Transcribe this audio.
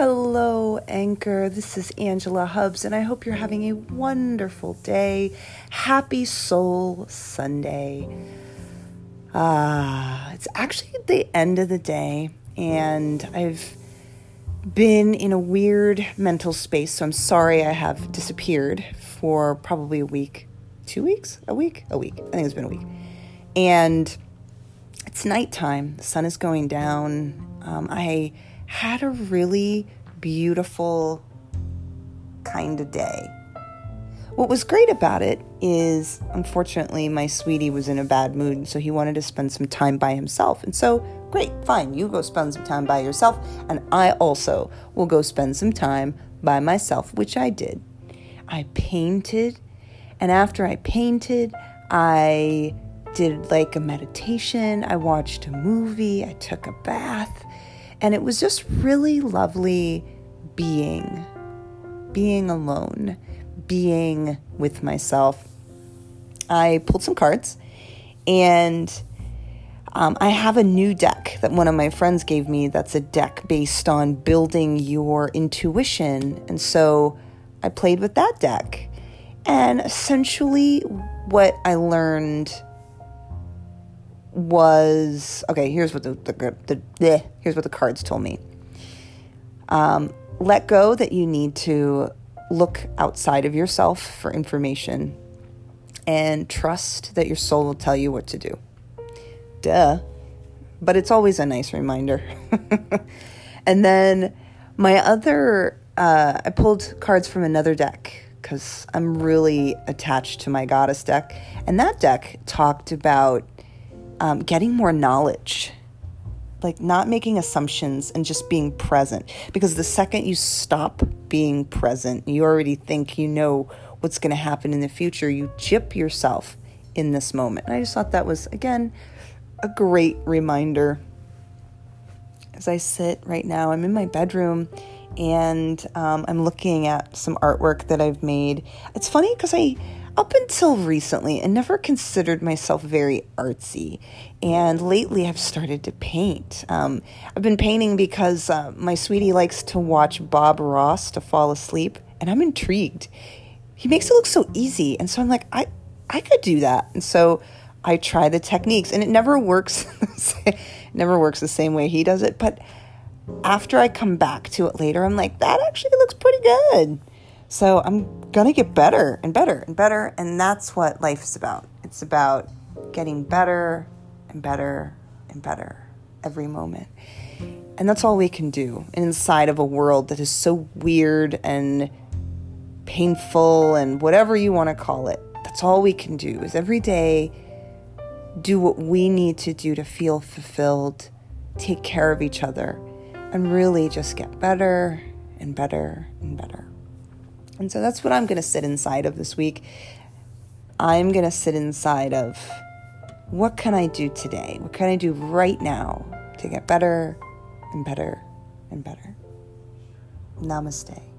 Hello, Anchor. This is Angela Hubbs, and I hope you're having a wonderful day. Happy Soul Sunday. Ah, uh, it's actually the end of the day, and I've been in a weird mental space, so I'm sorry I have disappeared for probably a week. Two weeks? A week? A week. I think it's been a week. And it's nighttime, the sun is going down. Um, I had a really beautiful kind of day. What was great about it is, unfortunately, my sweetie was in a bad mood, so he wanted to spend some time by himself. And so, great, fine, you go spend some time by yourself, and I also will go spend some time by myself, which I did. I painted, and after I painted, I did like a meditation, I watched a movie, I took a bath, and it was just really lovely being, being alone, being with myself. I pulled some cards and um, I have a new deck that one of my friends gave me that's a deck based on building your intuition. And so I played with that deck. And essentially, what I learned was okay. Here's what the the, the, the here's what the cards told me. Um, let go that you need to look outside of yourself for information, and trust that your soul will tell you what to do. Duh, but it's always a nice reminder. and then my other, uh, I pulled cards from another deck because I'm really attached to my goddess deck, and that deck talked about um, getting more knowledge, like not making assumptions and just being present. Because the second you stop being present, you already think you know what's going to happen in the future. You jip yourself in this moment. And I just thought that was, again, a great reminder. As I sit right now, I'm in my bedroom and um, I'm looking at some artwork that I've made. It's funny because I up until recently, I never considered myself very artsy. And lately, I've started to paint. Um, I've been painting because uh, my sweetie likes to watch Bob Ross to fall asleep, and I'm intrigued. He makes it look so easy. And so I'm like, I, I could do that. And so I try the techniques, and it never works. never works the same way he does it. But after I come back to it later, I'm like, that actually looks pretty good. So I'm going to get better and better and better. And that's what life is about. It's about getting better and better and better every moment. And that's all we can do inside of a world that is so weird and painful and whatever you want to call it. That's all we can do is every day do what we need to do to feel fulfilled, take care of each other, and really just get better and better and better. And so that's what I'm going to sit inside of this week. I'm going to sit inside of what can I do today? What can I do right now to get better and better and better? Namaste.